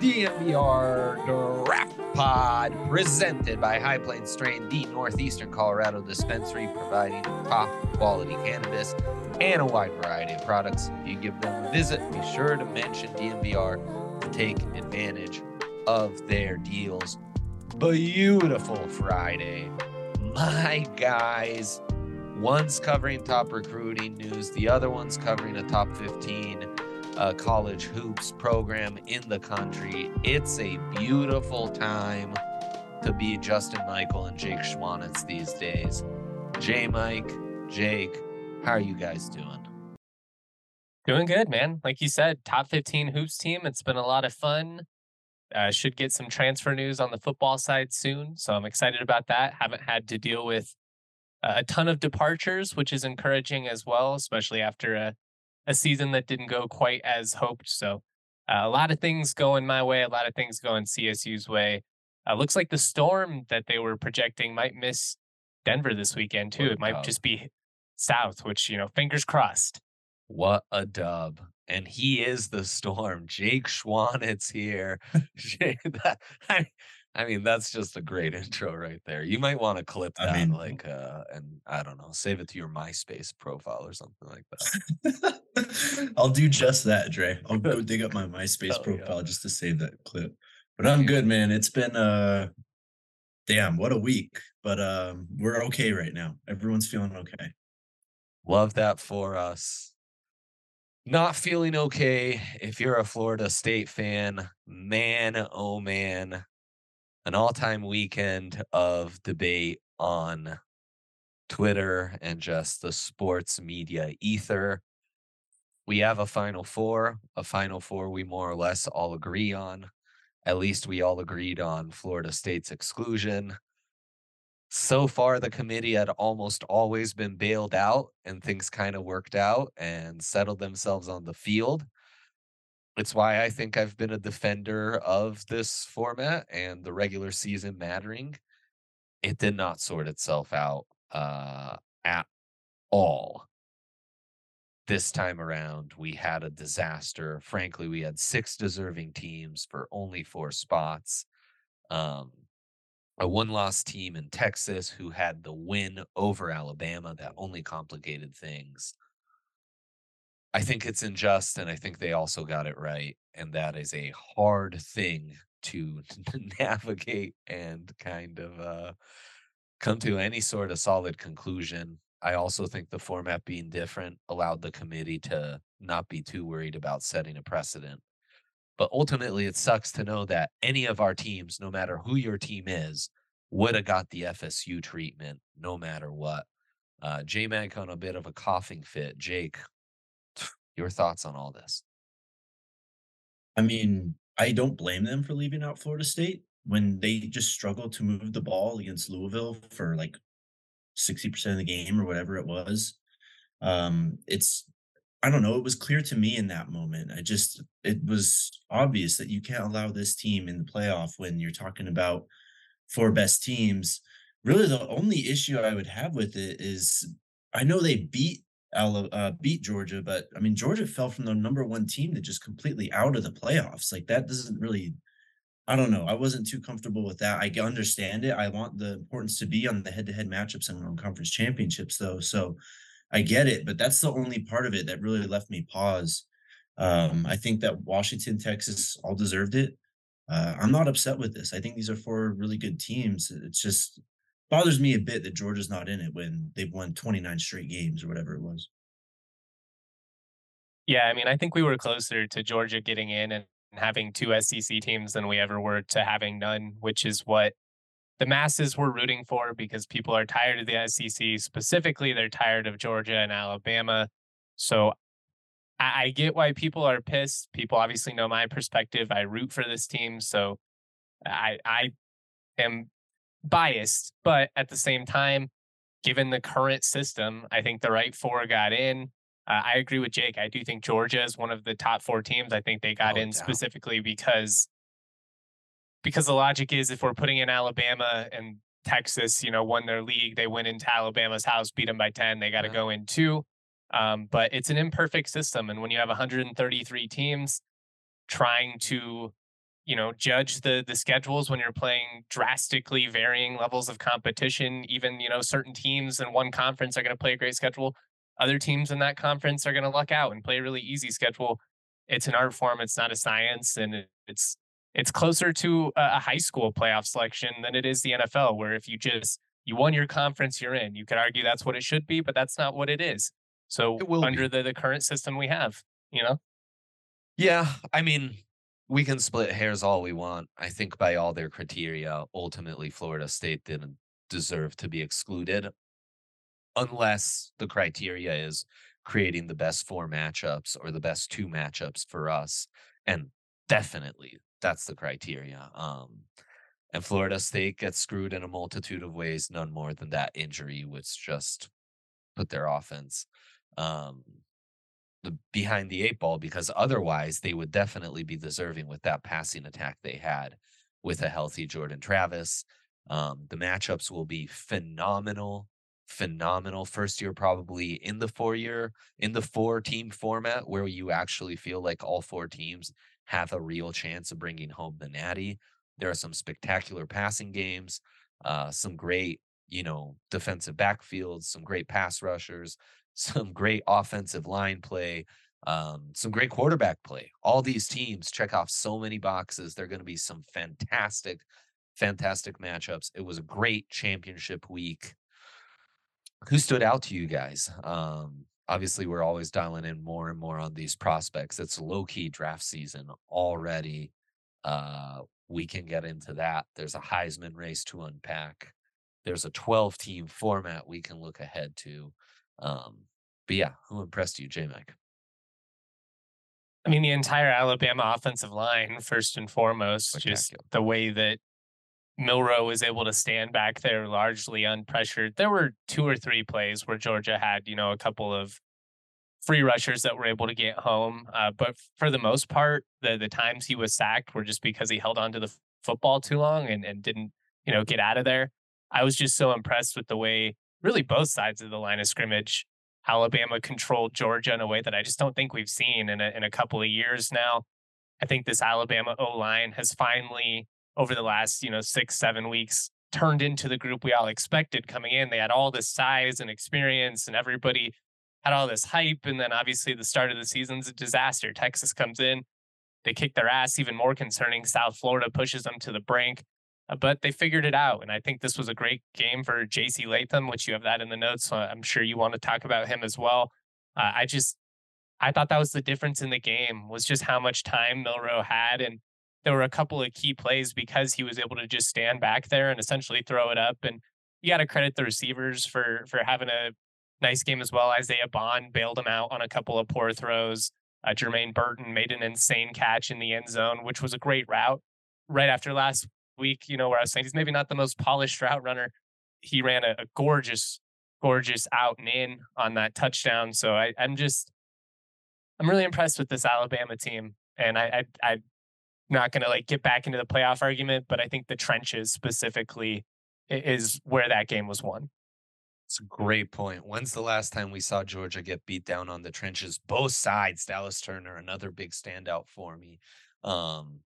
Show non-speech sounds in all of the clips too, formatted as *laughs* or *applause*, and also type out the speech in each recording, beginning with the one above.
DNVR Draft Pod, presented by High Plainz Strain, the Northeastern Colorado dispensary, providing top quality cannabis and a wide variety of products. If you give them a visit, be sure to mention DNVR to take advantage of their deals. Beautiful Friday. My guys, one's covering top recruiting news, the other one's covering a top 15 uh, college hoops program in the country. It's a beautiful time to be Justin Michael and Jake Schwanitz these days. J Mike, Jake, how are you guys doing? Doing good, man. Like you said, top 15 hoops team. It's been a lot of fun. Uh, should get some transfer news on the football side soon. So I'm excited about that. Haven't had to deal with a ton of departures, which is encouraging as well, especially after a a season that didn't go quite as hoped. So uh, a lot of things going my way, a lot of things going CSU's way. Uh, looks like the storm that they were projecting might miss Denver this weekend too. It might dub. just be south, which you know, fingers crossed. What a dub. And he is the storm. Jake Schwanitz here. *laughs* *laughs* That, I, I mean, that's just a great *laughs* intro right there. You might want to clip I that, mean- like, uh, and I don't know, save it to your MySpace profile or something like that. *laughs* I'll do just that, Dre. I'll go dig up my *laughs* MySpace Hell yeah. profile just to save that clip. But I'm good, man. It's been uh damn, what a week. But um we're okay right now. Everyone's feeling okay. Love that for us. Not feeling okay if you're a Florida State fan. Man, oh man. An all time weekend of debate on Twitter and just the sports media ether. We have a Final Four, a Final Four we more or less all agree on. At least we all agreed on Florida State's exclusion so far the committee had almost always been bailed out and things kind of worked out and settled themselves on the field it's why i think i've been a defender of this format and the regular season mattering. It did not sort itself out uh, at all. This time around we had a disaster. Frankly we had six deserving teams for only four spots. Um, a one loss team in Texas who had the win over Alabama that only complicated things. I think it's unjust, and I think they also got it right. And that is a hard thing to *laughs* navigate and kind of uh, come to any sort of solid conclusion. I also think the format being different allowed the committee to not be too worried about setting a precedent. But ultimately, it sucks to know that any of our teams, no matter who your team is, would have got the FSU treatment no matter what. Uh, J Mac on a bit of a coughing fit. Jake, your thoughts on all this? I mean, I don't blame them for leaving out Florida State when they just struggled to move the ball against Louisville for like 60% of the game or whatever it was. Um, it's I don't know, it was clear to me in that moment. I just it was obvious that you can't allow this team in the playoff when you're talking about four best teams. Really the only issue I would have with it is I know they beat uh, beat Georgia, but I mean Georgia fell from the number one team to just completely out of the playoffs. Like that doesn't really I don't know. I wasn't too comfortable with that. I understand it. I want the importance to be on the head-to-head matchups and on conference championships, though. So I get it, but that's the only part of it that really left me pause. Um, I think that Washington, Texas, all deserved it. Uh, I'm not upset with this. I think these are four really good teams. It's just bothers me a bit that Georgia's not in it when they've won 29 straight games or whatever it was. Yeah, I mean, I think we were closer to Georgia getting in and having two SEC teams than we ever were to having none, which is what the masses were rooting for because people are tired of the SEC. Specifically, they're tired of Georgia and Alabama. So I, I get why people are pissed. People obviously know my perspective. I root for this team, so I I am biased, but at the same time, given the current system, I think the right four got in. Uh, I agree with Jake. I do think Georgia is one of the top four teams. I think they got No in doubt. specifically because because the logic is if we're putting in Alabama and Texas, you know, won their league, they went into Alabama's house, beat them by ten. They got to Yeah. go in two. Um, but it's an imperfect system, and when you have 133 teams trying to you know judge the the schedules when you're playing drastically varying levels of competition even you know certain teams in one conference are going to play a great schedule. Other teams in that conference are going to luck out and play a really easy schedule. It's an art form it's not a science and it's it's closer to a high school playoff selection than it is the NFL where if you just you won your conference you're in. You could argue that's what it should be but that's not what it is. So It under be. the the current system we have you know? Yeah, I mean, we can split hairs all we want. I think by all their criteria, ultimately Florida State didn't deserve to be excluded unless the criteria is creating the best four matchups or the best two matchups for us. And definitely that's the criteria. Um and Florida State gets screwed in a multitude of ways, none more than that injury, which just put their offense um the behind the eight ball because otherwise they would definitely be deserving with that passing attack they had with a healthy Jordan Travis. Um, the matchups will be phenomenal, phenomenal. First year, probably in the four year, in the four team format where you actually feel like all four teams have a real chance of bringing home the natty. There are some spectacular passing games, uh, some great, you know, defensive backfields, some great pass rushers, some great offensive line play, um, some great quarterback play. All these teams check off so many boxes. They're going to be some fantastic, fantastic matchups. It was a great championship week. Who stood out to you guys? Um, obviously, we're always dialing in more and more on these prospects. It's low key draft season already. Uh, we can get into that. There's a Heisman race to unpack. There's a 12 team format we can look ahead to. Um, but yeah, who impressed you, J Mac? I mean, the entire Alabama offensive line, first and foremost, just the way that Milroe was able to stand back there largely unpressured. There were two or three plays where Georgia had, you know, a couple of free rushers that were able to get home. Uh, but for the most part, the the times he was sacked were just because he held on to the football too long and, and didn't, you know, get out of there. I was just so impressed with the way really both sides of the line of scrimmage Alabama controlled Georgia in a way that I just don't think we've seen in a, in a couple of years now. I think this Alabama O line has finally, over the last you know six seven weeks, turned into the group we all expected coming in. They had all this size and experience, and everybody had all this hype. And then obviously the start of the season's a disaster. Texas comes in, they kick their ass. Even more concerning, South Florida pushes them to the brink. Uh, But they figured it out, and I think this was a great game for J.C. Latham, which you have that in the notes. So I'm sure you want to talk about him as well. Uh, I just, I thought that was the difference in the game was just how much time Milroe had, and there were a couple of key plays because he was able to just stand back there and essentially throw it up. And you got to credit the receivers for for having a nice game as well. Isaiah Bond bailed him out on a couple of poor throws. Uh, Jermaine Burton made an insane catch in the end zone, which was a great route. Right after last week, you know, where I was saying he's maybe not the most polished route runner. He ran a, a gorgeous, gorgeous out and in on that touchdown. So I, I'm just, I'm really impressed with this Alabama team. And I, I, I'm not going to like get back into the playoff argument, but I think the trenches specifically is where that game was won. It's a great point. When's the last time we saw Georgia get beat down on the trenches? Both sides. Dallas Turner, another big standout for me. Um,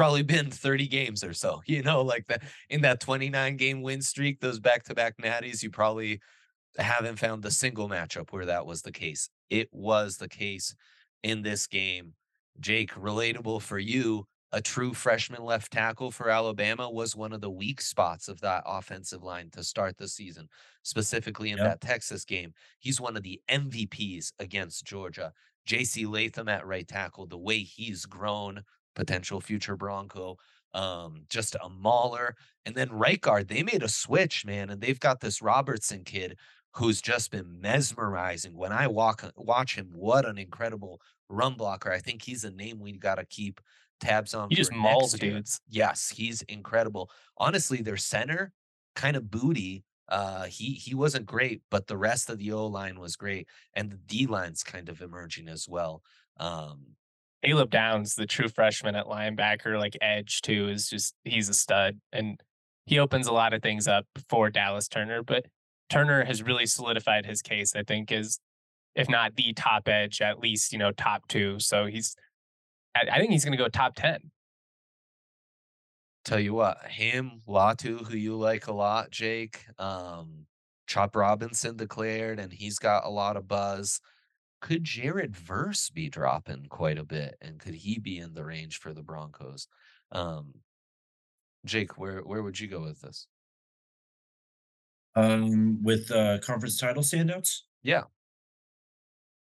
probably been 30 games or so. You know, like that in that 29 game win streak, those back to back natties, you probably haven't found a single matchup where that was the case. It was the case in this game. Jake, relatable for you. A true freshman left tackle for Alabama was one of the weak spots of that offensive line to start the season specifically in Yep. that Texas game. He's one of the MVPs against Georgia. JC Latham at right tackle, the way he's grown, potential future Bronco, um, just a mauler. And then right guard, they made a switch, man, and they've got this Robertson kid who's just been mesmerizing. When I walk watch him, what an incredible run blocker. I think he's a name we got to keep tabs on. He just mauls dudes. Yes, he's incredible. Honestly, their center kind of booty. Uh, he he wasn't great, but the rest of the O line was great, and the D line's kind of emerging as well. Um, Caleb Downs, the true freshman at linebacker, like edge too, is just he's a stud, and he opens a lot of things up for Dallas Turner. But Turner has really solidified his case. I think is if not the top edge, at least you know top two. So he's, I think he's going to go top ten. Tell you what, him, Latu, who you like a lot, Jake, um, Chop Robinson declared, and he's got a lot of buzz. Could Jared Verse be dropping quite a bit, and could he be in the range for the Broncos? Um, Jake, where where would you go with this? Um, with uh, conference title standouts. Yeah.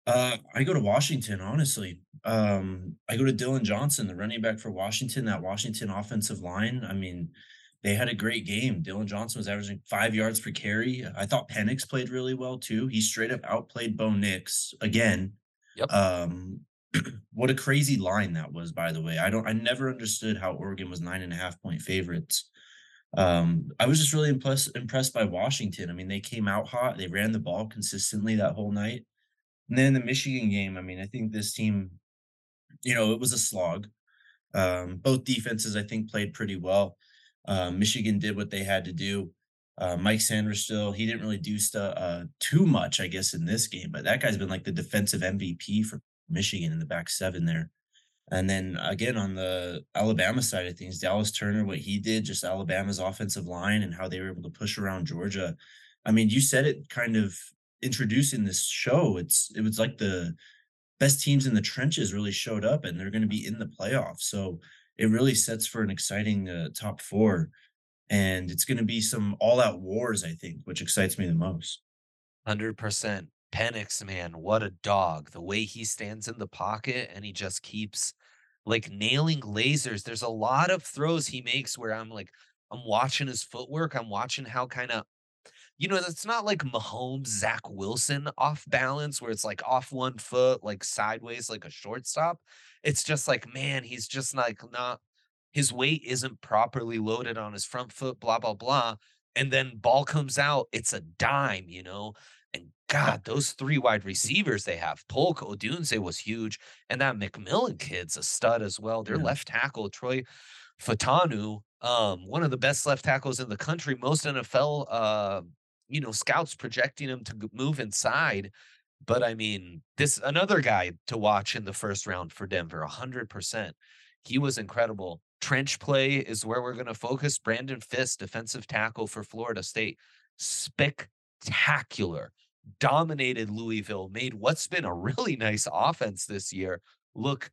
Uh, I go to Washington, honestly. Um, I go to Dillon Johnson, the running back for Washington, that Washington offensive line. I mean, they had a great game. Dillon Johnson was averaging five yards per carry. I thought Penix played really well too. He straight up outplayed Bo Nix again. Yep. Um, *clears throat* what a crazy line that was, by the way. I don't I never understood how Oregon was nine and a half point favorites. Um, I was just really impressed impressed by Washington. I mean, they came out hot, they ran the ball consistently that whole night. And then in the Michigan game, I mean, I think this team, you know, it was a slog. Um, both defenses, I think, played pretty well. Uh, Michigan did what they had to do. Uh, Mike Sainristil, he didn't really do stuff uh, too much, I guess, in this game, but that guy's been like the defensive MVP for Michigan in the back seven there. And then again on the Alabama side of things, Dallas Turner, what he did, just Alabama's offensive line and how they were able to push around Georgia. I mean, you said it kind of introducing this show, it's it was like the best teams in the trenches really showed up, and they're going to be in the playoffs. So it really sets for an exciting uh, top four, and it's going to be some all-out wars, I think, which excites me the most. Hundred percent. Penix, man, what a dog! The way he stands in the pocket and he just keeps like nailing lasers. There's a lot of throws he makes where I'm like, I'm watching his footwork. I'm watching how kind of you know, it's not like Mahomes, Zach Wilson off balance where it's like off one foot, like sideways, like a shortstop. It's just like, man, he's just like not, his weight isn't properly loaded on his front foot, blah, blah, blah. And then ball comes out, it's a dime, you know? And God, those three wide receivers they have, Polk Odunze was huge. And that McMillan kid's a stud as well. Their yeah. left tackle, Troy Fautanu, um, one of the best left tackles in the country. Most NFL uh, you know, scouts projecting him to move inside. But I mean, this another guy to watch in the first round for Denver, 100%. He was incredible. Trench play is where we're going to focus. Braden Fiske, defensive tackle for Florida State, spectacular. Dominated Louisville, made what's been a really nice offense this year look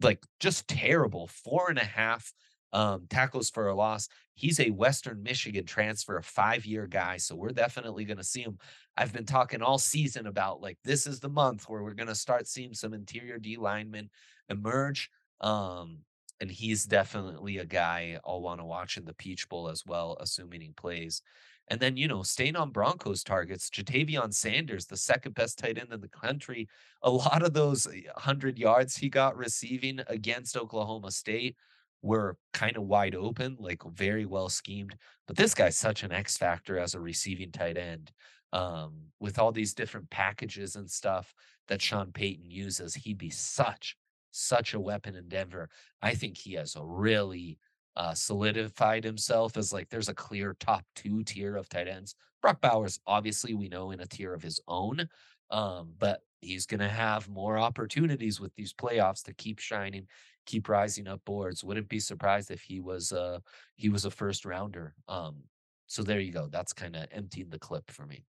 like just terrible. Four and a half um, tackles for a loss. He's a Western Michigan transfer, a five year guy. So we're definitely going to see him. I've been talking all season about like this is the month where we're going to start seeing some interior D linemen emerge. Um, and he's definitely a guy I'll want to watch in the Peach Bowl as well, assuming he plays. And then, you know, staying on Broncos targets, Ja'Tavion Sanders, the second best tight end in the country. A lot of those 100 eh, yards he got receiving against Oklahoma State were kind of wide open, like very well schemed. But this guy's such an X factor as a receiving tight end. Um, with all these different packages and stuff that Sean Payton uses, he'd be such, such a weapon in Denver. I think he has really uh, solidified himself as like there's a clear top two tier of tight ends. Brock Bowers, obviously, we know in a tier of his own, um, but he's going to have more opportunities with these playoffs to keep shining keep rising up boards. Wouldn't be surprised if he was uh he was a first rounder. Um so there you go. That's kind of emptying the clip for me.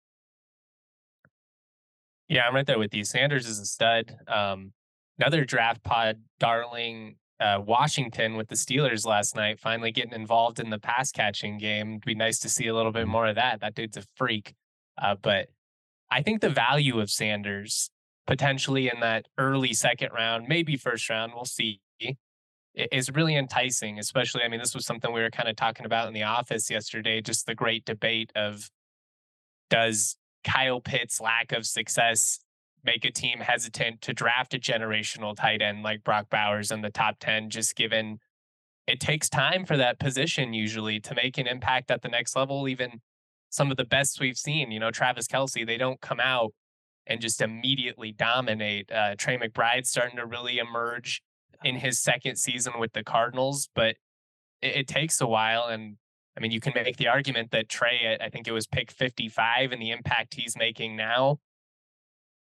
Yeah, I'm right there with you. Sanders is a stud. Um another draft pod darling uh, Washington with the Steelers last night, finally getting involved in the pass catching game. It'd be nice to see a little bit mm-hmm. more of that. That dude's a freak. Uh, but I think the value of Sanders potentially in that early second round, maybe first round, we'll see, is really enticing, especially. I mean, this was something we were kind of talking about in the office yesterday, just the great debate of does Kyle Pitts' lack of success make a team hesitant to draft a generational tight end like Brock Bowers in the top 10, just given it takes time for that position usually to make an impact at the next level. Even some of the best we've seen, you know, Travis Kelce, they don't come out and just immediately dominate. Uh, Trey McBride's starting to really emerge in his second season with the Cardinals, but it, it takes a while. And I mean, you can make the argument that Trey, I think it was pick 55 and the impact he's making now,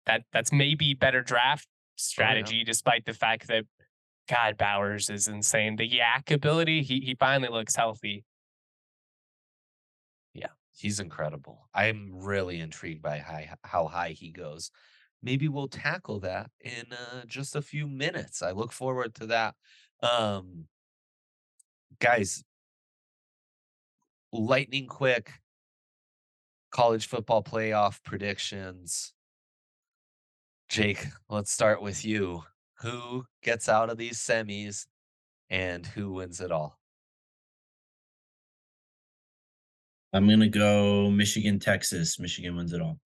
that that's maybe better draft strategy, oh, yeah. despite the fact that God Bowers is insane. The YAC ability, he he finally looks healthy. He's incredible. I'm really intrigued by high, how high he goes. Maybe we'll tackle that in uh, just a few minutes. I look forward to that. Um, guys, lightning quick college football playoff predictions. Jake, let's start with you. Who gets out of these semis and who wins it all? I'm going to go Michigan, Texas. Michigan wins it all.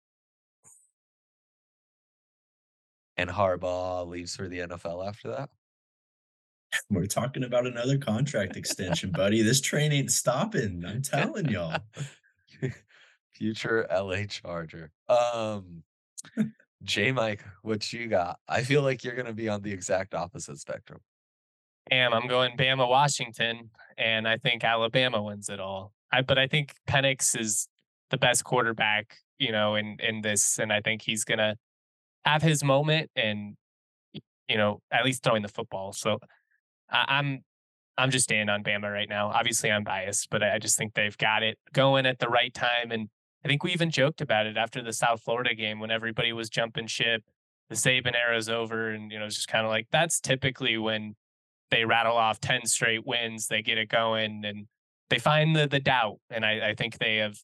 And Harbaugh leaves for the NFL after that? *laughs* We're talking about another contract extension, buddy. This train ain't stopping. I'm telling y'all. *laughs* Future LA Charger. Um J Mike, what you got? I feel like you're gonna be on the exact opposite spectrum. Am I'm going Bama Washington, and I think Alabama wins it all. I but I think Penix is the best quarterback, you know, in in this, and I think he's gonna have his moment and you know at least throwing the football. So I, I'm I'm just staying on Bama right now. Obviously, I'm biased, but I just think they've got it going at the right time. And I think we even joked about it after the South Florida game when everybody was jumping ship. The Saban era's over, and you know, it's just kind of like that's typically when they rattle off ten straight wins, they get it going, and they find the the doubt. And I, I think they have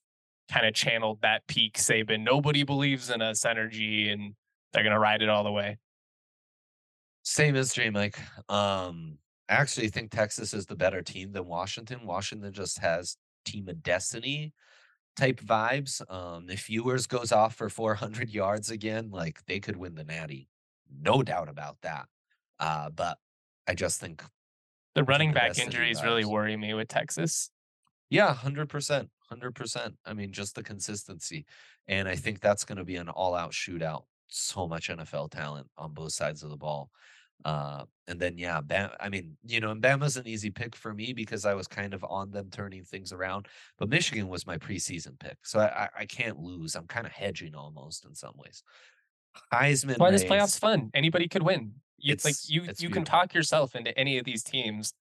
kind of channeled that peak Saban. Nobody believes in us energy, and they're gonna ride it all the way. Same as J Mike. Um, I actually think Texas is the better team than Washington. Washington just has team of destiny type vibes. Um, if Ewers goes off for 400 yards again, like they could win the Natty, no doubt about that. Uh, but I just think the running back injuries vibes. really worry me with Texas. Yeah, hundred percent, hundred percent. I mean, just the consistency, and I think that's going to be an all-out shootout. So much NFL talent on both sides of the ball. Uh, and then yeah, Bam, I mean, you know, and Bama's an easy pick for me because I was kind of on them turning things around. But Michigan was my preseason pick, so I, I, I can't lose. I'm kind of hedging almost in some ways. Heisman. Why this playoffs fun? Anybody could win. It's, like you you beautiful. can talk yourself into any of these teams,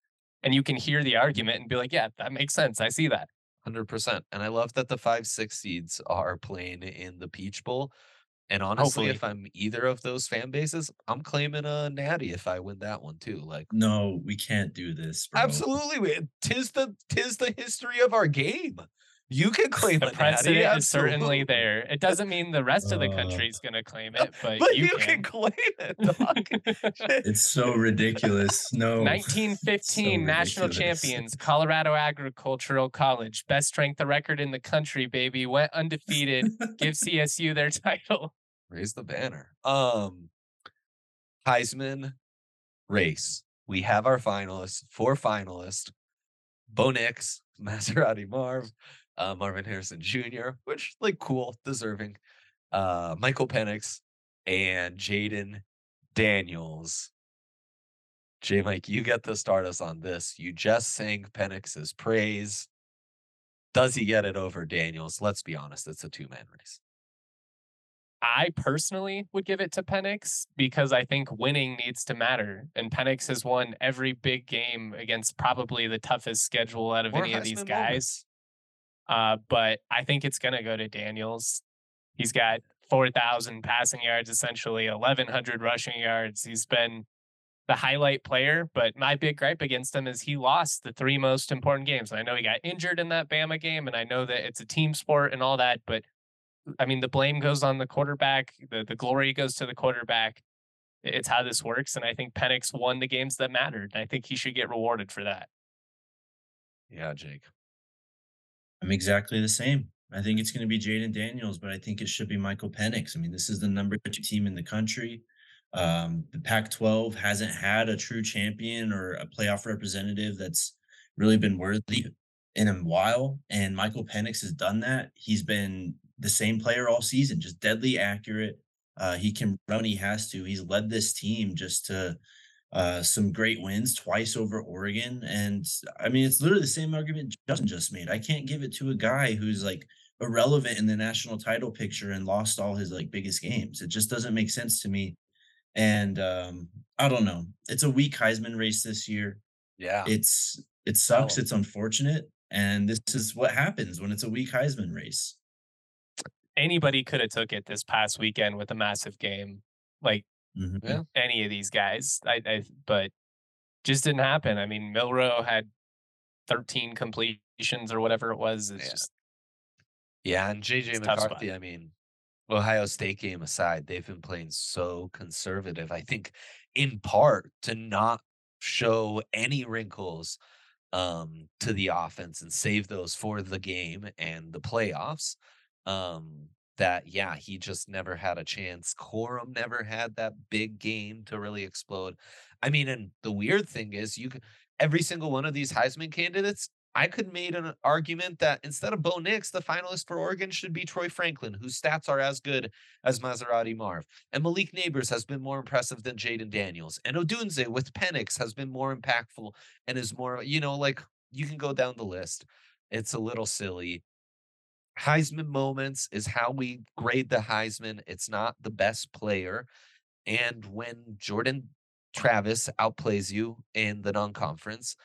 and you can hear the argument and be like, yeah, that makes sense. I see that. Hundred percent. And I love that the five six seeds are playing in the Peach Bowl and honestly, Hopefully. if I'm either of those fan bases, I'm claiming a natty if I win that one too. Like, no, we can't do this. Bro. Absolutely, tis the tis the history of our game. You can claim the precedent natty, is certainly there. It doesn't mean the rest of the country is going to claim it, but, but you, you can. can. claim it. *laughs* it's so ridiculous. No, *laughs* 1915 so national champions, Colorado Agricultural College, best strength of record in the country, baby, went undefeated. Give CSU their *laughs* title raise the banner. Um, Heisman race. We have our finalists, four finalists: Bo Nix, Maserati Marv, uh, Marvin Harrison Jr., which like cool, deserving. Uh, Michael Penix and Jayden Daniels. J Mike, you get to start us on this. You just sang Penix's praise. Does he get it over Daniels? Let's be honest, it's a two man race. I personally would give it to Penix because I think winning needs to matter. And Penix has won every big game against probably the toughest schedule out of any of these guys. Uh, but I think it's going to go to Daniels. He's got 4,000 passing yards, essentially 1,100 rushing yards. He's been the highlight player, but my big gripe against him is he lost the three most important games. And I know he got injured in that Bama game, and I know that it's a team sport and all that, but I mean, the blame goes on the quarterback, the, the glory goes to the quarterback. It's how this works. And I think Penix won the games that mattered. And I think he should get rewarded for that. Yeah, Jake. I'm exactly the same. I think it's going to be Jayden Daniels, but I think it should be Michael Penix. I mean, this is the number two team in the country. Um, the Pac 12 hasn't had a true champion or a playoff representative that's really been worthy in a while. And Michael Penix has done that. He's been the same player all season, just deadly accurate. Uh, he can run he has to. He's led this team just to uh, some great wins twice over Oregon. And I mean, it's literally the same argument Justin just made. I can't give it to a guy who's like irrelevant in the national title picture and lost all his like biggest games. It just doesn't make sense to me. And um, I don't know. It's a weak Heisman race this year. Yeah. It's it sucks. It's unfortunate. And this is what happens when it's a weak Heisman race. Anybody could have took it this past weekend with a massive game. Like Mhm. Yeah. any of these guys. I, I but just didn't happen. I mean, Milroe had 13 completions or whatever it was. It's Yeah. just Yeah, and JJ It's a tough spot. McCarthy, I mean, Ohio State game aside, they've been playing so conservative. I think in part to not show any wrinkles um to the offense and save those for the game and the playoffs. Um that yeah, he just never had a chance. Corum never had that big game to really explode. I mean, and the weird thing is you could every single one of these Heisman candidates I could made an argument that instead of Bo Nix, the finalist for Oregon should be Troy Franklin, whose stats are as good as Maserati Marv. And Malik Nabers has been more impressive than Jayden Daniels. And Odunze with Penix has been more impactful and is more, you know, like you can go down the list. It's a little silly. Heisman moments is how we grade the Heisman. It's not the best player. And when Jordan Travis outplays you in the non conference,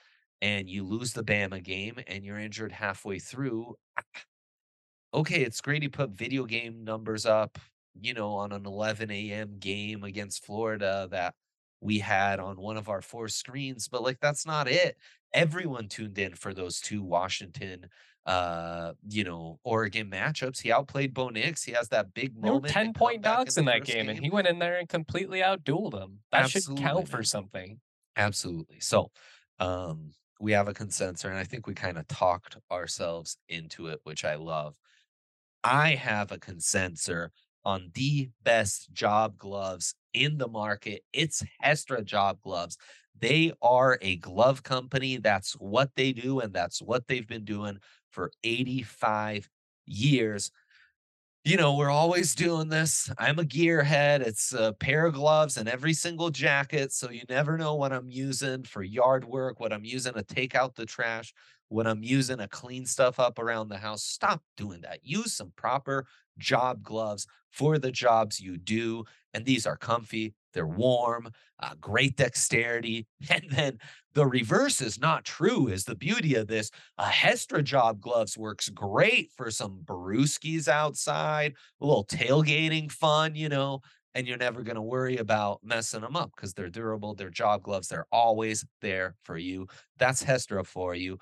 and you lose the Bama game and you're injured halfway through, *clears throat* okay, it's great he put video game numbers up, you know, on an 11 a.m. game against Florida that we had on one of our four screens, but like that's not it. Everyone tuned in for those two Washington uh you know Oregon matchups. He outplayed Bo Nix. He has that big They were moment. 10 point dogs in the that first game, and he went in there and completely outdueled them. That should count for something. Absolutely. So, um, we have a consensus, and I think we kind of talked ourselves into it, which I love. I have a consensus on the best job gloves in the market. It's Hestra Job Gloves. They are a glove company. That's what they do, and that's what they've been doing for 85 years you know, we're always doing this. I'm a gearhead. It's a pair of gloves and every single jacket. So you never know what I'm using for yard work, what I'm using to take out the trash, what I'm using to clean stuff up around the house. Stop doing that. Use some proper job gloves for the jobs you do. And these are comfy, they're warm, uh, great dexterity. *laughs* And then the reverse is not true, is the beauty of this. A Hestra job gloves works great for some brewskis outside, a little tailgating fun, you know, and you're never going to worry about messing them up because they're durable. They're job gloves. They're always there for you. That's Hestra for you.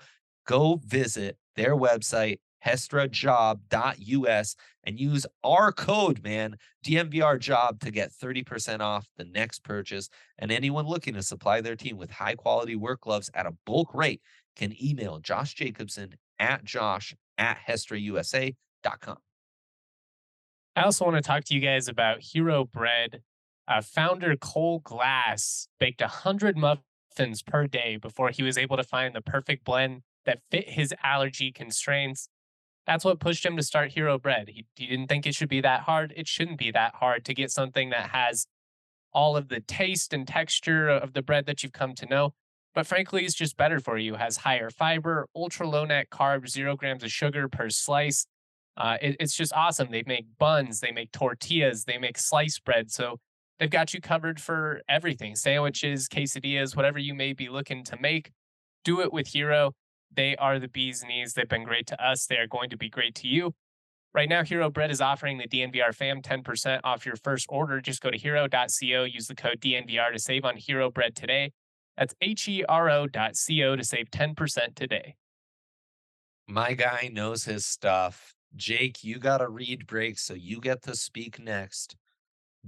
Go visit their website, hestrajob.us, and use our code, man, DNVR job to get 30% off the next purchase. And anyone looking to supply their team with high quality work gloves at a bulk rate can email Josh Jacobson at josh at hestrausa.com. I also want to talk to you guys about Hero Bread. Uh, founder Cole Glass baked 100 muffins per day before he was able to find the perfect blend that fit his allergy constraints. That's what pushed him to start Hero Bread. He, he didn't think it should be that hard. It shouldn't be that hard to get something that has all of the taste and texture of the bread that you've come to know. But frankly, it's just better for you. Has higher fiber, ultra low net carbs, zero grams of sugar per slice. Uh, it- it's just awesome. They make buns, they make tortillas, they make sliced bread. So they've got you covered for everything sandwiches, quesadillas, whatever you may be looking to make. Do it with Hero. They are the bee's knees. They've been great to us. They are going to be great to you. Right now, Hero Bread is offering the DNVR fam 10% off your first order. Just go to hero.co, use the code DNVR to save on Hero Bread today. That's H E R O.co to save 10% today. My guy knows his stuff. Jake, you got a read break, so you get to speak next.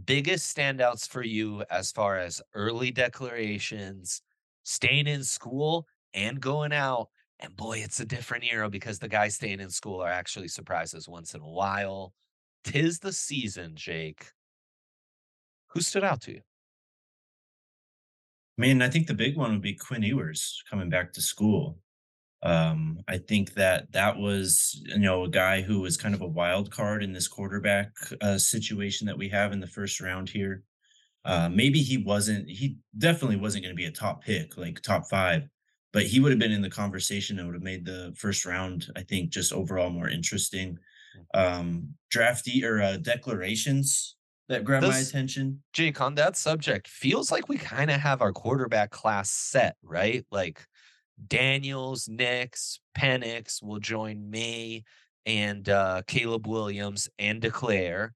Biggest standouts for you as far as early declarations, staying in school and going out, And boy, it's a different era because the guys staying in school are actually surprises once in a while. Tis the season, Jake. Who stood out to you? I mean, I think the big one would be Quinn Ewers coming back to school. Um, I think that that was, you know, a guy who was kind of a wild card in this quarterback uh, situation that we have in the first round here. Uh, maybe he wasn't, he definitely wasn't going to be a top pick, like top five, but he would have been in the conversation and would have made the first round, I think, just overall more interesting. Um, draftee or uh, declarations that grab my attention. Jake, on that subject, feels like we kind of have our quarterback class set, right? Like Daniels, Nix, Penix will join Maye and uh, Caleb Williams and Declare.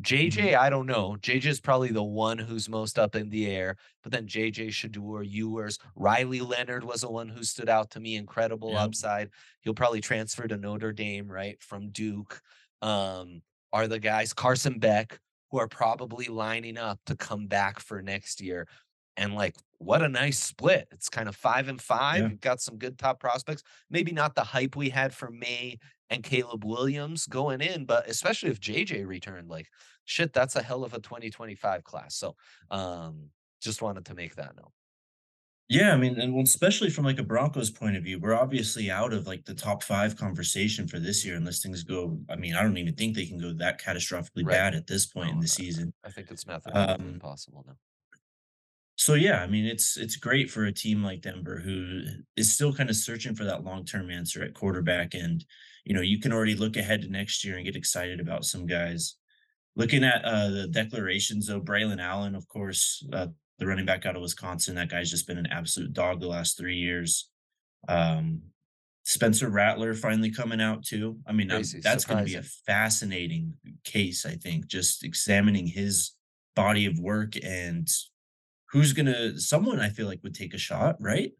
JJ, I don't know. JJ is probably the one who's most up in the air, but then JJ Shedeur, Ewers, Riley Leonard was the one who stood out to me. Incredible Yep. upside. He'll probably transfer to Notre Dame, right? From Duke. Um, are the guys Carson Beck, who are probably lining up to come back for next year. And like, what a nice split. It's kind of five and five. Yeah. You've got some good top prospects. Maybe not the hype we had for Maye and Caleb Williams going in, but especially if JJ returned, like, shit, that's a hell of a 2025 class. So, um, just wanted to make that note. Yeah, I mean, and especially from like a Broncos point of view, we're obviously out of like the top five conversation for this year unless things go. I mean, I don't even think they can go that catastrophically Right. bad at this point in the season. I think it's mathematically Um, impossible now. So yeah, I mean, it's it's great for a team like Denver who is still kind of searching for that long term answer at quarterback, and you know, you can already look ahead to next year and get excited about some guys. Looking at uh, the declarations, though, Braelon Allen, of course, uh, the running back out of Wisconsin, that guy's just been an absolute dog the last three years. Um, Spencer Rattler finally coming out too. I mean, Crazy, that's going to be a fascinating case. I think just examining his body of work and who's gonna. Someone I feel like would take a shot, right?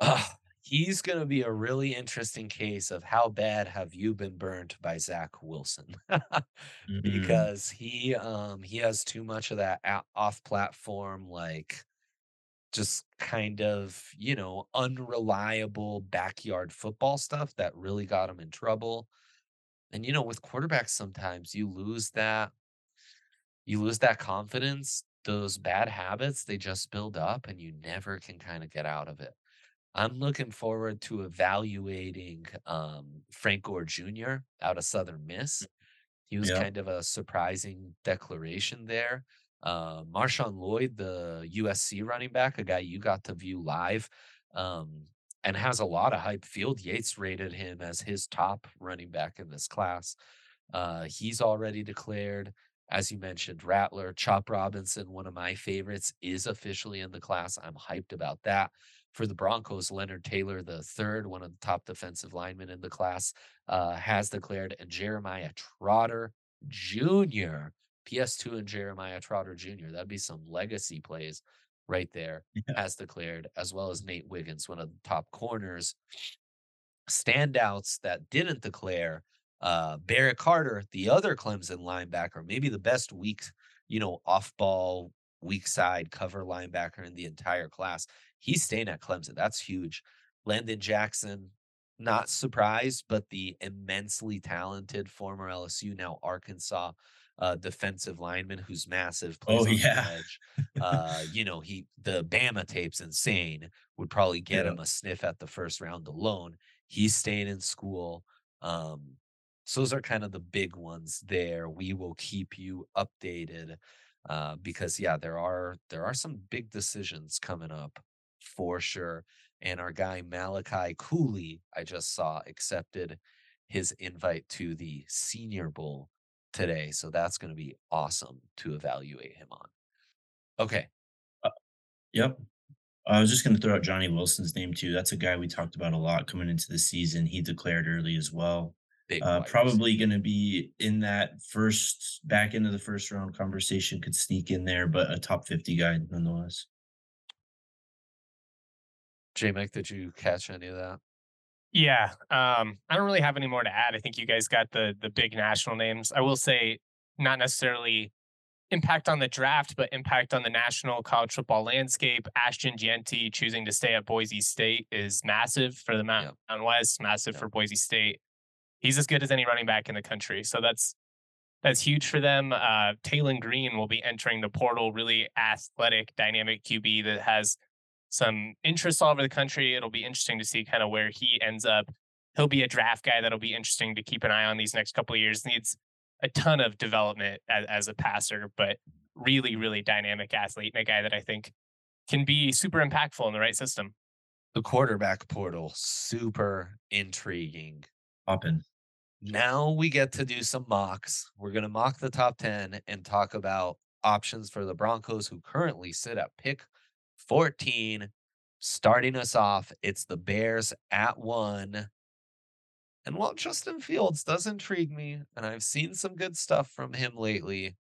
Ah, he's going to be a really interesting case of how bad have you been burned by Zach Wilson? *laughs* Mm, because he um he has too much of that off platform like just kind of you know unreliable backyard football stuff that really got him in trouble. And you know with quarterbacks sometimes you lose that you lose that confidence those bad habits they just build up and you never can kind of get out of it i'm looking forward to evaluating um frank gore jr out of southern miss he was Yeah. kind of a surprising declaration there. Uh, Marshawn Lloyd, the USC running back, a guy you got to view live, um, and has a lot of hype. Field Yates rated him as his top running back in this class. Uh, he's already declared, as you mentioned, Rattler, Chop Robinson, one of my favorites, is officially in the class. I'm hyped about that. For the Broncos, Leonard Taylor, the third, one of the top defensive linemen in the class, uh, has declared, and Jeremiah Trotter Jr. PS2 and Jeremiah Trotter Jr. That'd be some legacy plays right there, Yeah. has declared, as well as Nate Wiggins, one of the top corners. Standouts that didn't declare, uh, Barrett Carter, the other Clemson linebacker, maybe the best week, you know, off ball, weak side cover linebacker in the entire class. He's staying at Clemson. That's huge. Landon Jackson, not surprised, but the immensely talented former LSU, now Arkansas uh, defensive lineman who's massive. Plays Oh, on the yeah. edge. *laughs* Uh, you know, he the Bama tape's insane. Would probably get Yeah. him a sniff at the first round alone. He's staying in school. Um, so those are kind of the big ones there. We will keep you updated uh, because yeah, there are there are some big decisions coming up for sure. And our guy Malachi Corley, I just saw accepted his invite to the Senior Bowl today. So that's going to be awesome to evaluate him on. Okay. Yep. I was just going to throw out Johnny Wilson's name too. That's a guy we talked about a lot coming into the season. He declared early as well. Big Uh, probably going to be in that first back into the first round conversation. Could sneak in there, but a top fifty guy nonetheless. J Mike, did you catch any of that? Yeah, um, I don't really have any more to add. I think you guys got the the big national names. I will say, not necessarily impact on the draft, but impact on the national college football landscape. Ashton Jeanty choosing to stay at Boise State is massive for the Mountain yep. West, massive yep. for Boise State. He's as good as any running back in the country. So that's that's huge for them. Uh, Taylen Green will be entering the portal, really athletic, dynamic QB that has some interest all over the country. It'll be interesting to see kind of where he ends up. He'll be a draft guy that'll be interesting to keep an eye on these next couple of years. Needs a ton of development as, as a passer, but really, really dynamic athlete and a guy that I think can be super impactful in the right system. The quarterback portal, super intriguing. Open now we get to do some mocks. We're going to mock the top 10 and talk about options for the Broncos, who currently sit at pick 14. Starting us off, it's the Bears at one. And while Justin Fields does intrigue me, and I've seen some good stuff from him lately,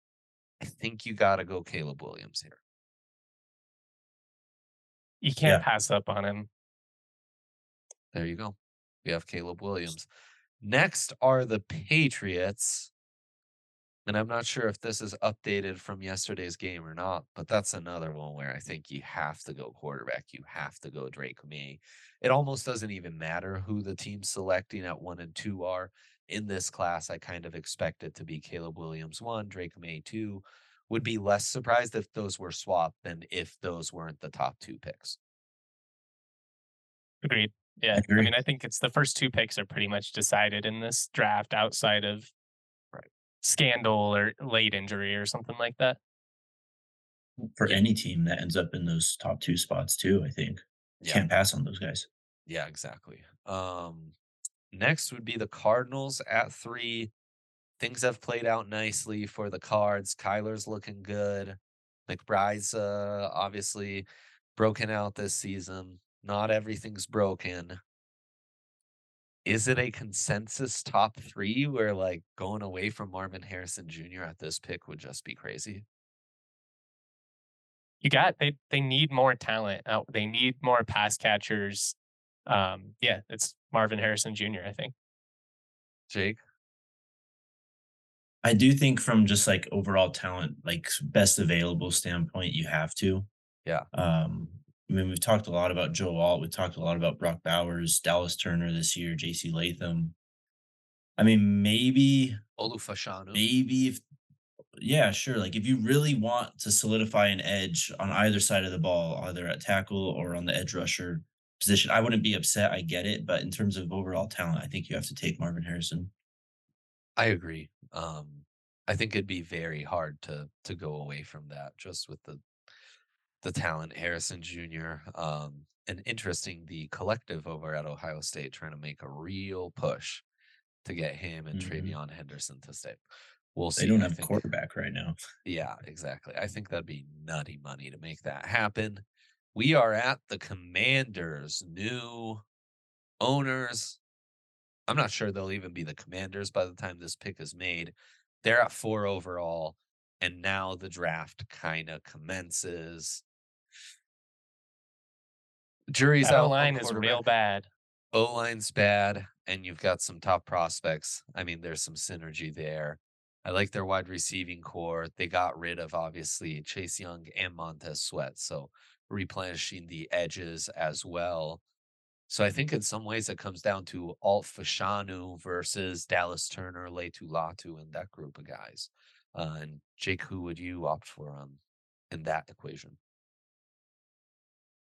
I think you got to go Caleb Williams here. You can't yeah. pass up on him. There you go. We have Caleb Williams. Next are the Patriots. And I'm not sure if this is updated from yesterday's game or not, but that's another one where I think you have to go quarterback. You have to go Drake Maye. It almost doesn't even matter who the team selecting at one and two are. In this class, I kind of expect it to be Caleb Williams one, Drake Maye two. Would be less surprised if those were swapped than if those weren't the top two picks. Agreed. Yeah, I, I, mean, I think it's the first two picks are pretty much decided in this draft outside of right. scandal or late injury or something like that. For any team that ends up in those top two spots, too, I think yeah. can't pass on those guys. Yeah, exactly. Um, next would be the Cardinals at three. Things have played out nicely for the Cards. Kyler's looking good. McBride's uh, obviously broken out this season. Not everything's broken. Is it a consensus top three where like going away from Marvin Harrison Jr. at this pick would just be crazy? You got they they need more talent. Uh, they need more pass catchers. Um, yeah, it's Marvin Harrison Jr. I think. Jake. I do think from just like overall talent, like best available standpoint, you have to. Yeah. Um, I mean, we've talked a lot about Joe Alt. We've talked a lot about Brock Bowers, Dallas Turner this year, JC Latham. I mean, maybe Olu Fashanu. Maybe if yeah, sure. Like if you really want to solidify an edge on either side of the ball, either at tackle or on the edge rusher position, I wouldn't be upset. I get it. But in terms of overall talent, I think you have to take Marvin Harrison. I agree. Um, I think it'd be very hard to to go away from that just with the the talent, Harrison Jr. Um, and interesting, the collective over at Ohio State trying to make a real push to get him and mm-hmm. TreVeyon Henderson to stay. We'll see. They don't have think, a quarterback right now. Yeah, exactly. I think that'd be nutty money to make that happen. We are at the Commanders' new owners. I'm not sure they'll even be the Commanders by the time this pick is made. They're at four overall, and now the draft kind of commences. Jury's out. O line is real bad. O line's bad, and you've got some top prospects. I mean, there's some synergy there. I like their wide receiving corps. They got rid of obviously Chase Young and Montez Sweat, so replenishing the edges as well. So I think in some ways it comes down to Alt Fashanu versus Dallas Turner, Laiatu Latu, and that group of guys. Uh, and Jake, who would you opt for on in that equation?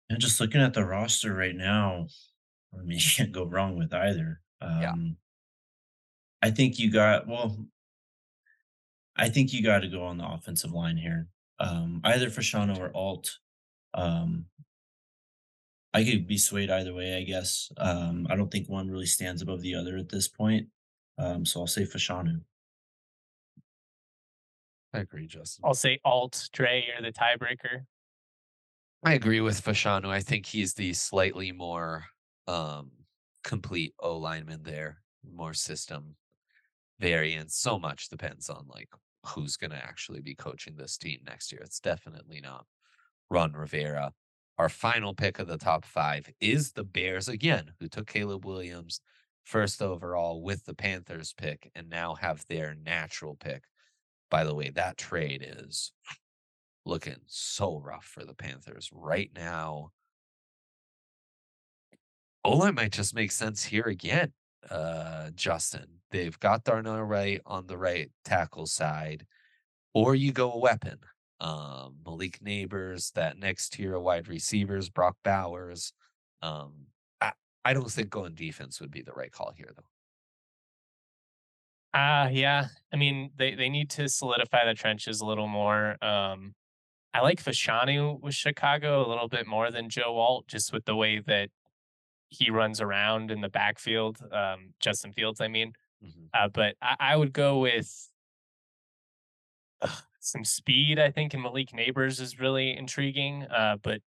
And just looking at the roster right now, *laughs* I mean, you can't go wrong with either. Um, yeah. I think you got, well, I think you got to go on the offensive line here. Um, either Fashanu or Alt. Um, I could be swayed either way, I guess. Um, I don't think one really stands above the other at this point. Um, so I'll say Fashanu. I agree, Justin. I'll say Alt, Dre, you're the tiebreaker. I agree with Fashanu. I think he's the slightly more um, complete O lineman there, more system variance. So much depends on like who's going to actually be coaching this team next year. It's definitely not Ron Rivera. Our final pick of the top five is the Bears again, who took Caleb Williams first overall with the Panthers pick and now have their natural pick by the way, that trade is looking so rough for the Panthers right now. Olu might just make sense here again, uh, Justin. They've got Darnell Wright on the right tackle side, or you go a weapon. Um, Malik Nabers, that next tier of wide receivers, Brock Bowers. Um, I, I don't think going defense would be the right call here, though. Ah, uh, yeah. I mean, they, they need to solidify the trenches a little more. Um, I like Fashanu with Chicago a little bit more than Joe Alt, just with the way that he runs around in the backfield. Um, Justin Fields, I mean. Mm-hmm. Uh, but I, I, would go with uh, some speed. I think and Malik Nabers is really intriguing. Uh, but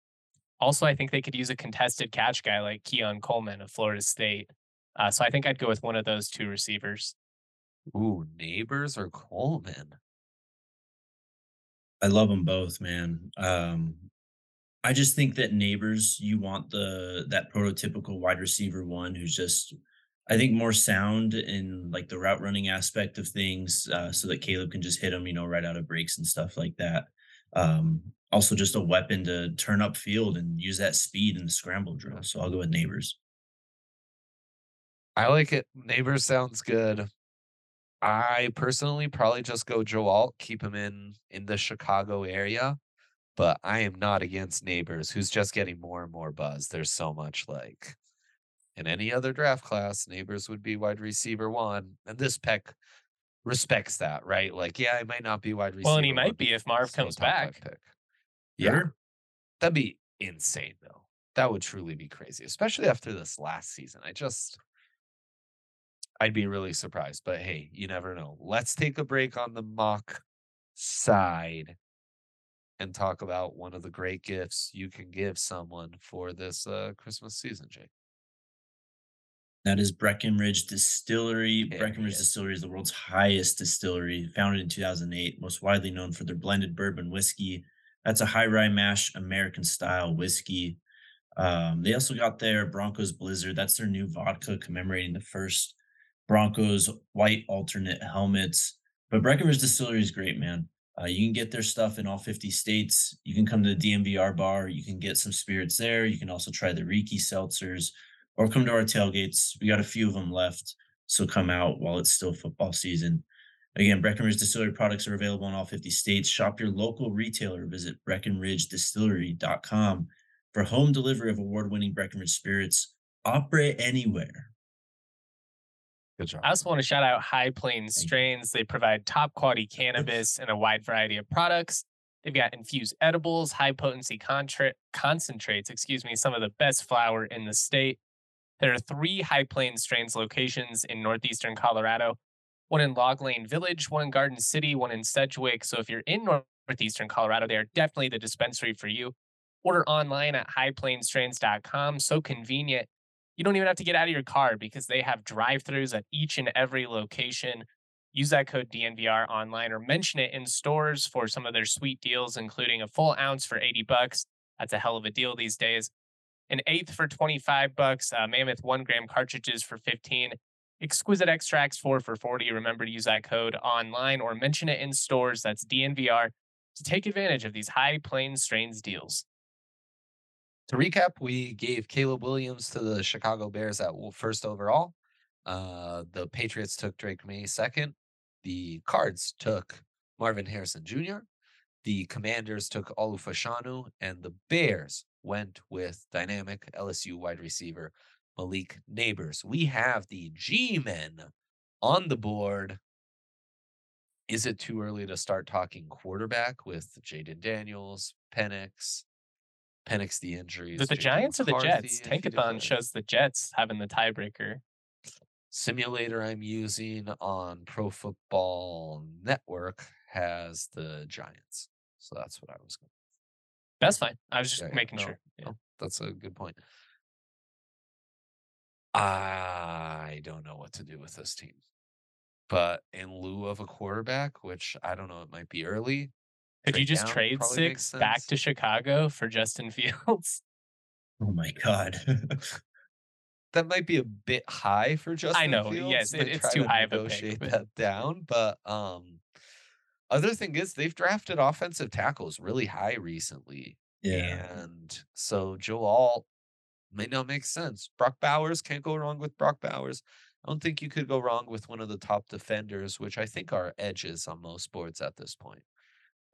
also, I think they could use a contested catch guy like Keon Coleman of Florida State. Uh, so I think I'd go with one of those two receivers. Ooh, Nabers or Coleman? I love them both, man. Um, I just think that Nabers, you want the that prototypical wide receiver one who's just, I think, more sound in like the route running aspect of things, uh, so that Caleb can just hit him, you know, right out of breaks and stuff like that. Um, also, just a weapon to turn up field and use that speed in the scramble drill. So I'll go with Nabers. I like it. Nabers sounds good. I personally probably just go Joe Alt, keep him in in the Chicago area, but I am not against Nabers, who's just getting more and more buzz. There's so much like in any other draft class, Nabers would be wide receiver one, and this peck respects that, right? Like, yeah, I might not be wide receiver. Well, and he might be if Marv comes back. Pick. Yeah, sure. that'd be insane, though. That would truly be crazy, especially after this last season. I just I'd be really surprised. But hey, you never know. Let's take a break on the mock side and talk about one of the great gifts you can give someone for this uh, Christmas season, Jake. That is Breckenridge Distillery. Yeah, Breckenridge yeah. Distillery is the world's highest distillery, founded in 2008, most widely known for their blended bourbon whiskey. That's a high rye mash American style whiskey. Um, they also got their Broncos Blizzard. That's their new vodka commemorating the first Broncos white alternate helmets. But Breckenridge Distillery is great, man. Uh, you can get their stuff in all 50 states. You can come to the DNVR bar. You can get some spirits there. You can also try the Riki seltzers or come to our tailgates. We got a few of them left. So come out while it's still football season. Again, Breckenridge Distillery products are available in all 50 states. Shop your local retailer. Visit BreckenridgeDistillery.com for home delivery of award winning Breckenridge spirits. Operate anywhere. Good job. I also want to shout out High Plainz Strains. They provide top quality cannabis and a wide variety of products. They've got infused edibles, high potency contra- concentrates, excuse me, some of the best flower in the state. There are three High Plainz Strains locations in northeastern Colorado one in Log Lane Village, one in Garden City, one in Sedgwick. So if you're in northeastern Colorado, they are definitely the dispensary for you. Order online at highplainzstrains.com. So convenient you don't even have to get out of your car because they have drive throughs at each and every location. Use that code DNVR online or mention it in stores for some of their sweet deals, including a full ounce for 80 bucks. That's a hell of a deal these days. An eighth for 25 bucks, uh, Mammoth one gram cartridges for 15, Exquisite Extracts 4 for 40. Remember to use that code online or mention it in stores. That's DNVR to take advantage of these High Plainz Strains deals. To recap, we gave Caleb Williams to the Chicago Bears at first overall. Uh, the Patriots took Drake Maye second. The Cards took Marvin Harrison Jr. The Commanders took Olu Fashanu, and the Bears went with dynamic LSU wide receiver Malik Nabers. We have the G men on the board. Is it too early to start talking quarterback with Jayden Daniels, Penix, Penix the injuries. The, the Giants or the Jets? Tankathon shows the Jets having the tiebreaker. Simulator I'm using on Pro Football Network has the Giants. So that's what I was going. That's fine. I was just yeah, making no, sure. Yeah. No, that's a good point. I don't know what to do with this team. But in lieu of a quarterback, which I don't know, it might be early, could you just trade six back to Chicago for Justin Fields? *laughs* Oh my god. *laughs* that might be a bit high for Justin. I know. Fields yes, it, it's too to high of a pick, that down, but um, Other thing is they've drafted offensive tackles really high recently. Yeah. And so Joe Alt may not make sense. Brock Bowers can't go wrong with Brock Bowers. I don't think you could go wrong with one of the top defenders, which I think are edges on most boards at this point.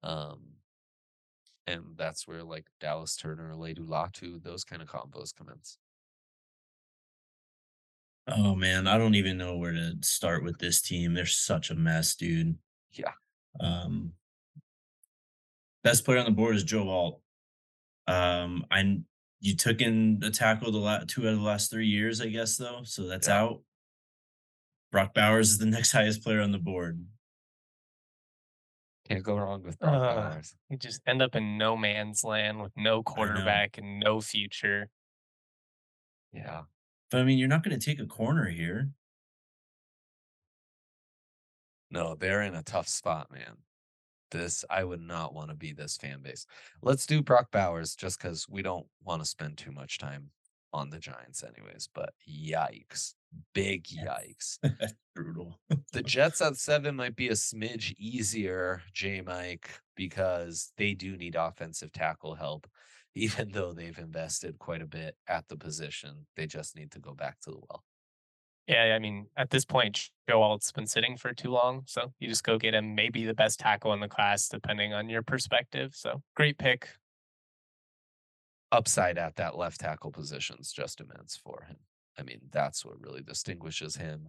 Um, and that's where like Dallas Turner, Laiatu Latu, those kind of combos commence. Oh man, I don't even know where to start with this team. They're such a mess, dude. Yeah. Um, best player on the board is Joe Alt. Um, I you took in the tackle the last two out of the last three years, I guess though, so that's Yeah. out. Brock Bowers is the *laughs* next highest player on the board. Can't go wrong with Brock Uh, Bowers. You just end up in no man's land with no quarterback and no future. Yeah. But I mean, you're not going to take a corner here. No, they're in a tough spot, man. This I would not want to be this fan base. Let's do Brock Bowers just because we don't want to spend too much time on the Giants, anyways. But yikes. Big yikes. *laughs* Brutal. the *laughs* Jets at seven might be a smidge easier, J Mike, because they do need offensive tackle help, *laughs* even though they've invested quite a bit at the position. They just need to go back to the well. Yeah, I mean, at this point, Joe Alt's been sitting for too long. So you just go get him, maybe the best tackle in the class, depending on your perspective. So great pick. upside at that left tackle position's just immense for him. I mean, that's what really distinguishes him.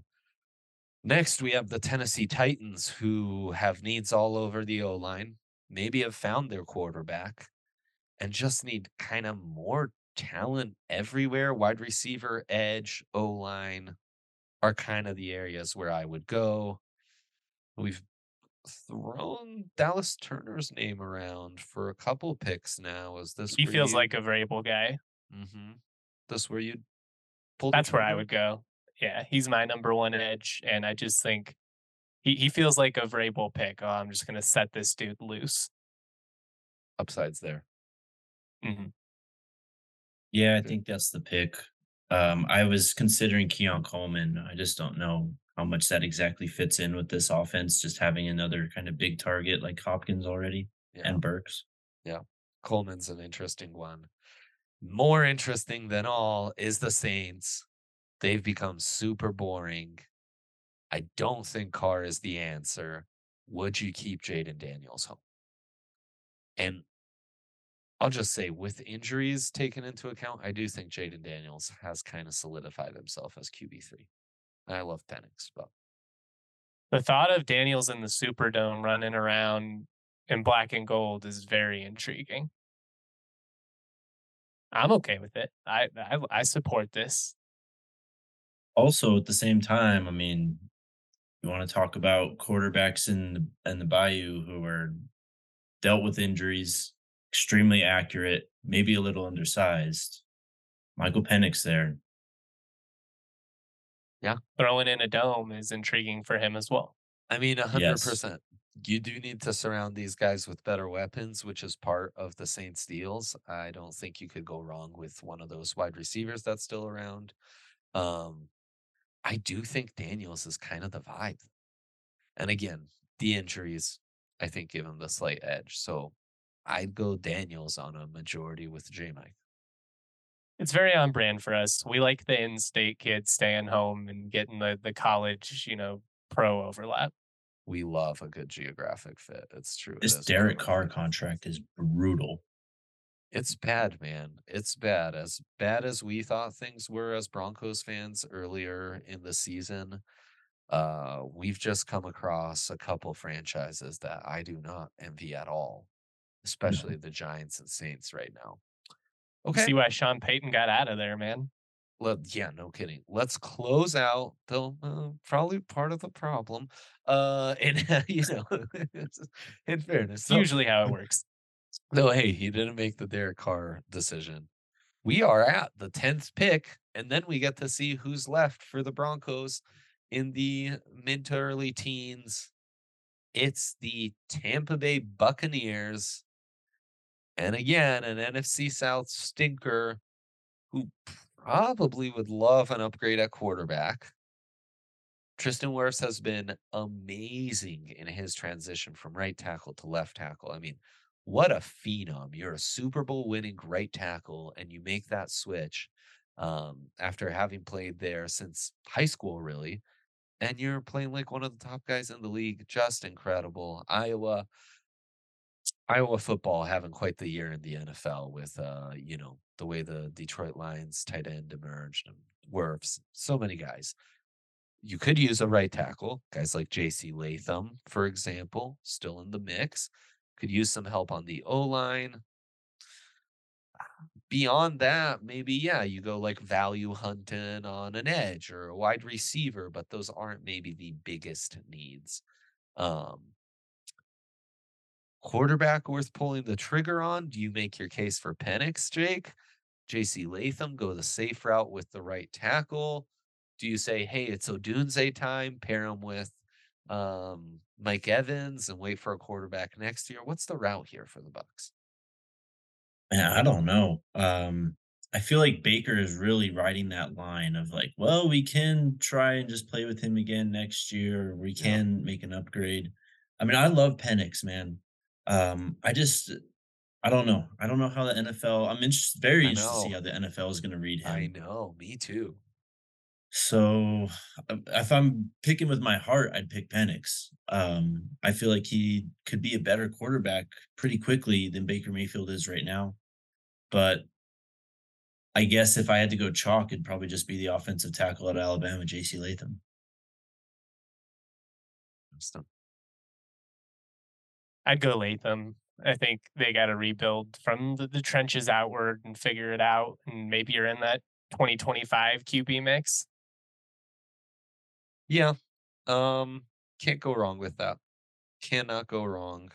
Next, we have the Tennessee Titans, who have needs all over the O line, maybe have found their quarterback, and just need kind of more talent everywhere. Wide receiver, edge, O line are kind of the areas where I would go. We've thrown Dallas Turner's name around for a couple picks now. Is this He feels you- like a variable guy. Mm-hmm. This where you'd pull. the That's where I would go. Yeah, he's my number one edge. And I just think he, he feels like a variable pick. Oh, I'm just going to set this dude loose. Upsides there. Mhm. Yeah, I think that's the pick. Um, I was considering Keon Coleman. I just don't know how much that exactly fits in with this offense, just having another kind of big target like Hopkins already Yeah. and Burks. Yeah, Coleman's an interesting one. More interesting than all is the Saints. They've become super boring. I don't think Carr is the answer. Would you keep Jayden Daniels home? And I'll just say, with injuries taken into account, I do think Jayden Daniels has kind of solidified himself as QB3. I love Penix, but The thought of Daniels in the Superdome running around in black and gold is very intriguing. I'm okay with it. I I, I support this. Also, at the same time, I mean, you want to talk about quarterbacks in the in the Bayou who are dealt with injuries, extremely accurate, maybe a little undersized. Michael Penix there. Yeah. Throwing in a dome is intriguing for him as well. I mean, a hundred Yes. You do need to surround these guys with better weapons, which is part of the Saints deals. I don't think you could go wrong with one of those wide receivers that's still around. Um, I do think Daniels is kind of the vibe. And again, the injuries, I think, give him the slight edge. So I'd go Daniels on a majority with J Mike. It's very on brand for us. We like the in-state kids staying home and getting the the college, you know, pro overlap. We love a good geographic fit. It's true. This of Derek Carr contract is brutal. It's bad, man. It's bad. As bad as we thought things were as Broncos fans earlier in the season, uh, we've just come across a couple franchises that I do not envy at all, especially the Giants and Saints right now. Okay. See why Sean Payton got out of there, man. Let, yeah, no kidding. Let's close out. Though uh, probably part of the problem. Uh, *laughs* and you know, *laughs* in fairness, It's so- usually how it works. *laughs* no, hey, he didn't make the Derek Carr decision. We are at the 10th pick, and then we get to see who's left for the Broncos in the mid to early teens. It's the Tampa Bay Buccaneers. And again, an NFC South stinker who probably would love an upgrade at quarterback. Tristan Wirfs has been amazing in his transition from right tackle to left tackle. I mean, what a phenom. You're a Super Bowl winning right tackle, and you make that switch um, after having played there since high school, really. And you're playing like one of the top guys in the league. Just incredible. Iowa, Iowa football having quite the year in the NFL with, uh, you know, the way the Detroit Lions tight end emerged and Wirfs, so many guys. You could use a right tackle, guys like J.C. Latham, for example, still in the mix. Could use some help on the O line. Beyond that, maybe, yeah, you go like value hunting on an edge or a wide receiver, but those aren't maybe the biggest needs. Um, quarterback worth pulling the trigger on? Do you make your case for Penix, Jake? JC Latham, go the safe route with the right tackle? Do you say, hey, it's Odunze time, pair him with um, Mike Evans and wait for a quarterback next year? What's the route here for the Bucks? Man, I don't know. Um, I feel like Baker is really riding that line of like, well, we can try and just play with him again next year. We Yeah. can make an upgrade. I mean, I love Penix, man. Um, I just, I don't know. I don't know how the NFL. I'm interested, very interested to see how the NFL is going to read him. I know. Me too. So, um, if I'm picking with my heart, I'd pick Penix. Um, I feel like he could be a better quarterback pretty quickly than Baker Mayfield is right now. But I guess if I had to go chalk, it'd probably just be the offensive tackle at Alabama, JC Latham. I'd go Latham. I think they got to rebuild from the, the trenches outward and figure it out. And maybe you're in that 2025 QB mix. Yeah. Um, can't go wrong with that. Cannot go wrong.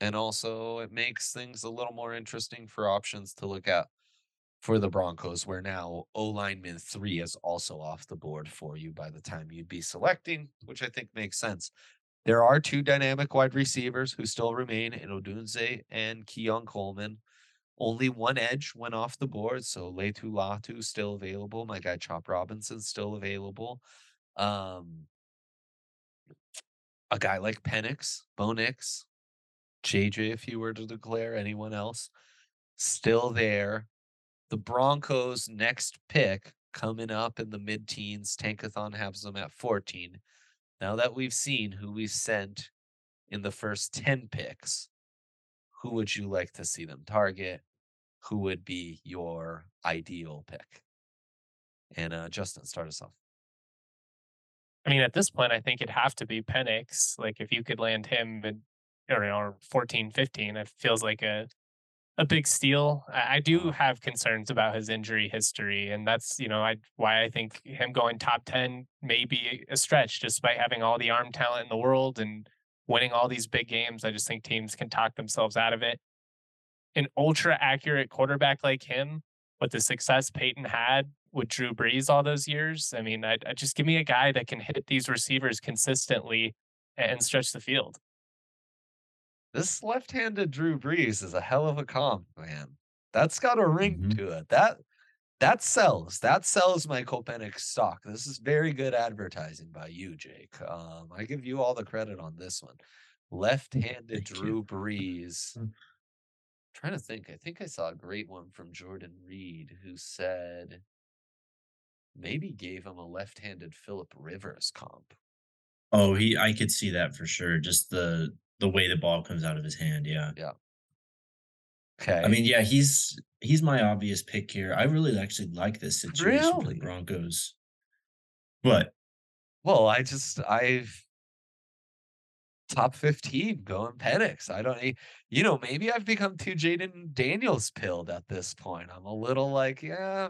And also, it makes things a little more interesting for options to look at for the Broncos, where now O lineman three is also off the board for you by the time you'd be selecting, which I think makes sense. There are two dynamic wide receivers who still remain in Odunze and Keon Coleman. Only one edge went off the board, so Laiatu Latu still available. My guy Chop Robinson still available. Um, a guy like Penix, Bo Nix, JJ, if you were to declare anyone else, still there. The Broncos' next pick coming up in the mid teens. Tankathon has them at 14. Now that we've seen who we've sent in the first 10 picks, who would you like to see them target? Who would be your ideal pick? And uh, Justin, start us off. I mean, at this point, I think it'd have to be Penix. Like, if you could land him in, or, or 14, 15, it feels like a a big steal. I, do have concerns about his injury history, and that's you know I why I think him going top 10 may be a stretch, despite having all the arm talent in the world and winning all these big games. I just think teams can talk themselves out of it. An ultra accurate quarterback like him, with the success Peyton had with Drew Brees all those years. I mean, I, I just give me a guy that can hit these receivers consistently and stretch the field. This left-handed Drew Brees is a hell of a comp, man. That's got a ring Mhm. to it. That that sells. That sells Michael Penix stock. This is very good advertising by you, Jake. Um, I give you all the credit on this one. Left-handed Thank you. Drew Brees. Mm. Trying to think. I think I saw a great one from Jordan Reid who said maybe gave him a left-handed Philip Rivers comp. Oh, he I could see that for sure. Just the the way the ball comes out of his hand. Yeah. Yeah. Okay. I mean, yeah, he's he's my obvious pick here. I really actually like this situation for the Broncos. But Well, I just I've top 15 going Penix. I don't you know, maybe I've become too Jayden Daniels pilled at this point. I'm a little like, yeah,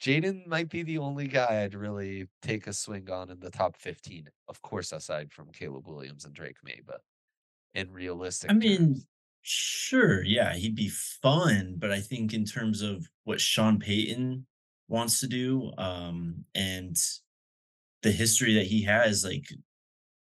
Jayden might be the only guy I'd really take a swing on in the top 15. Of course, aside from Caleb Williams and Drake Maye, but in realistic I mean, sure, yeah, he'd be fun, but I think in terms of what Sean Payton wants to do, um, and the history that he has, like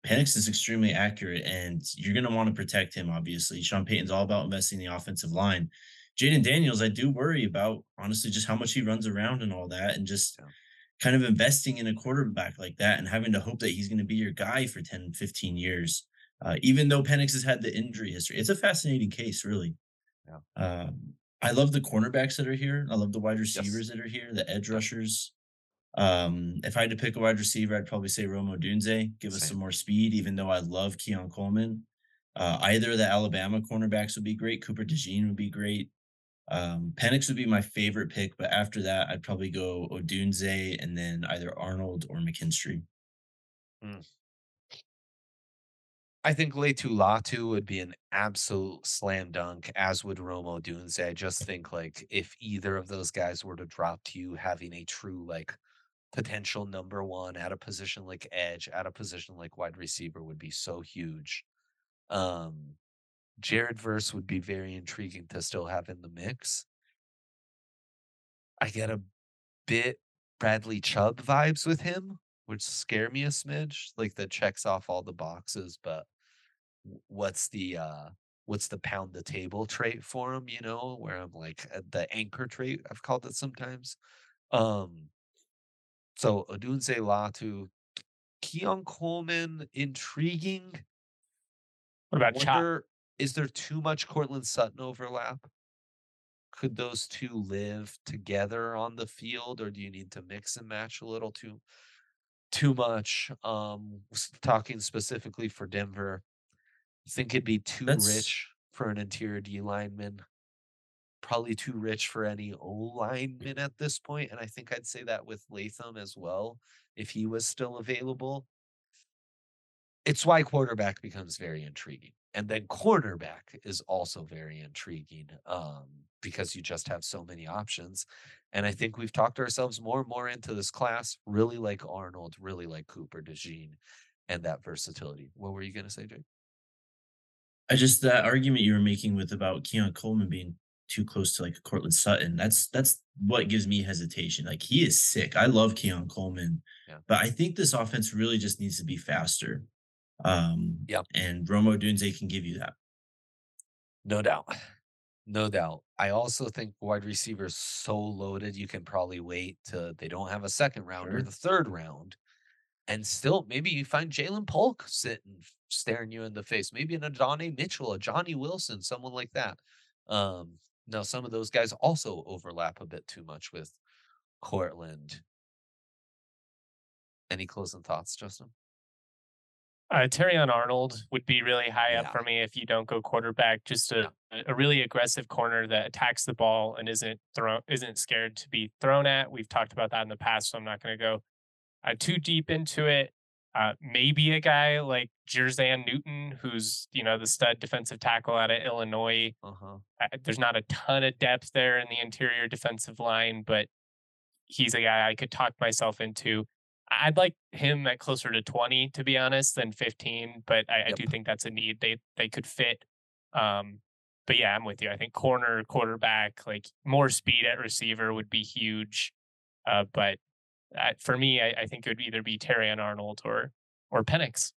Penix is extremely accurate, and you're gonna want to protect him. Obviously, Sean Payton's all about investing in the offensive line. Jayden Daniels, I do worry about honestly just how much he runs around and all that, and just Yeah. kind of investing in a quarterback like that and having to hope that he's going to be your guy for 10, 15 years. Uh, even though Penix has had the injury history, it's a fascinating case, really. Yeah. Um, I love the cornerbacks that are here. I love the wide receivers yes. that are here, the edge rushers. Um, if I had to pick a wide receiver, I'd probably say Rome Odunze, give Same. us some more speed, even though I love Keon Coleman. Uh, either of the Alabama cornerbacks would be great. Cooper DeJean would be great. Um, Penix would be my favorite pick, but after that, I'd probably go Odunze and then either Arnold or McKinstry. Mm. I think Laiatu Latu would be an absolute slam dunk, as would Rome Odunze. I just think like if either of those guys were to drop to you, having a true like potential number one at a position like edge, at a position like wide receiver would be so huge. Um, Jared Verse would be very intriguing to still have in the mix. I get a bit Bradley Chubb vibes with him, which scare me a smidge. Like that checks off all the boxes, but what's the uh what's the pound the table trait for him, you know, where I'm like uh, the anchor trait, I've called it sometimes. Um so Odunze Latu, Keon Coleman, intriguing. What about Chop? Is there too much Courtland Sutton overlap? Could those two live together on the field, or do you need to mix and match a little too too much? Um, talking specifically for Denver, I think it'd be too That's... rich for an interior D lineman. Probably too rich for any O lineman at this point. point, and I think I'd say that with Latham as well, if he was still available. It's why quarterback becomes very intriguing and then cornerback is also very intriguing um, because you just have so many options. And I think we've talked ourselves more and more into this class, really like Arnold, really like Cooper DeJean, and that versatility. What were you going to say, Jake? I just that argument you were making with about Keon Coleman being too close to like Courtland Sutton. That's that's what gives me hesitation. Like he is sick. I love Keon Coleman, yeah. but I think this offense really just needs to be faster. Um, yep. And Rome Odunze can give you that. No doubt. No doubt. I also think wide receivers so loaded, you can probably wait to they don't have a second round sure. or the third round. And still, maybe you find Ja'Lynn Polk sitting staring you in the face. Maybe an Adonai Mitchell, a Johnny Wilson, someone like that. Um, now some of those guys also overlap a bit too much with Courtland. Any closing thoughts, Justin? Uh, Terrion Arnold would be really high up for me if you don't go quarterback. Just a, yeah. a really aggressive corner that attacks the ball and isn't thrown isn't scared to be thrown at. We've talked about that in the past, so I'm not going to go uh, too deep into it. Uh, maybe a guy like Jer'Zhan Newton, who's you know the stud defensive tackle out of Illinois. Uh-huh. Uh, there's not a ton of depth there in the interior defensive line, but he's a guy I could talk myself into. I'd like him at closer to 20, to be honest, than 15. But I, yep. I do think that's a need they they could fit. Um, but yeah, I'm with you. I think corner, quarterback, like more speed at receiver would be huge. Uh, but for me, I, I, think it would either be Terrion Arnold or or Penix.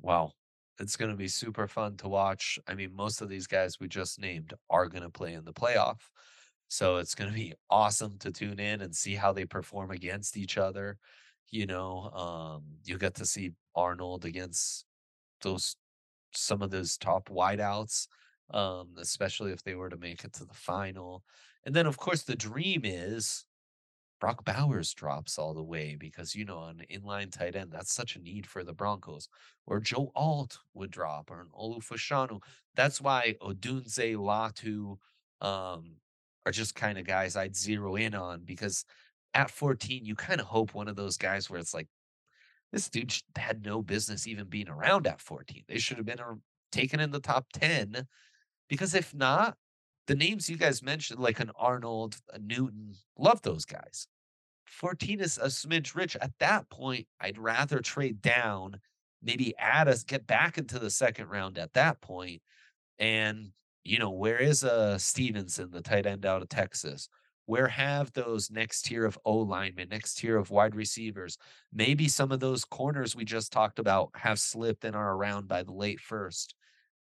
Wow, it's going to be super fun to watch. I mean, most of these guys we just named are going to play in the playoff. So it's going to be awesome to tune in and see how they perform against each other. You know, um, you get to see Arnold against those some of those top wideouts, um, especially if they were to make it to the final. And then, of course, the dream is Brock Bowers drops all the way because you know an inline tight end that's such a need for the Broncos. Or Joe Alt would drop, or an Olu Fashanu. That's why Odunze Latu, um, are just kind of guys I'd zero in on because at 14, you kind of hope one of those guys where it's like, this dude had no business even being around at 14. They should have been taken in the top 10 because if not, the names you guys mentioned, like an Arnold, a Newton, love those guys. 14 is a smidge rich. At that point, I'd rather trade down, maybe add us, get back into the second round at that point, and you know, where is uh Stevenson, the tight end out of Texas? Where have those next tier of O linemen, next tier of wide receivers? Maybe some of those corners we just talked about have slipped and are around by the late first.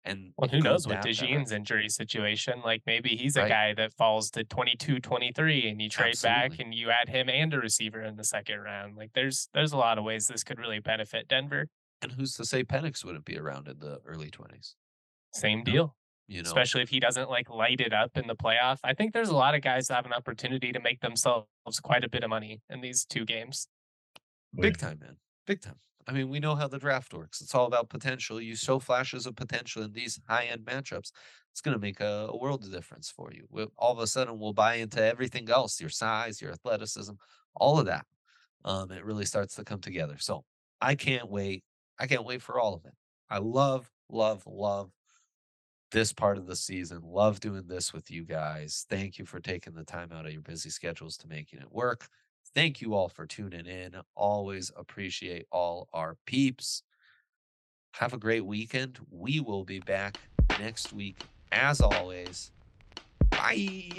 And Well, who knows with that. DeJean's injury situation? Like maybe he's a Right. guy that falls to 22, 23 and you trade back and you add him and a receiver in the second round. Like there's there's a lot of ways this could really benefit Denver. And who's to say Penix wouldn't be around in the early 20s? Same deal. You know, Especially if he doesn't like light it up in the playoff. I think there's a lot of guys that have an opportunity to make themselves quite a bit of money in these two games. big time, man. Big time. I mean, we know how the draft works. It's all about potential. You show flashes of potential in these high end matchups. It's going to make a, a world of difference for you. We'll, all of a sudden, we'll buy into everything else your size, your athleticism, all of that. Um, it really starts to come together. So I can't wait. I can't wait for all of it. I love, love, love this part of the season. Love doing this with you guys. Thank you for taking the time out of your busy schedules to making it work. Thank you all for tuning in. Always appreciate all our peeps. Have a great weekend. We will be back next week as always. Bye.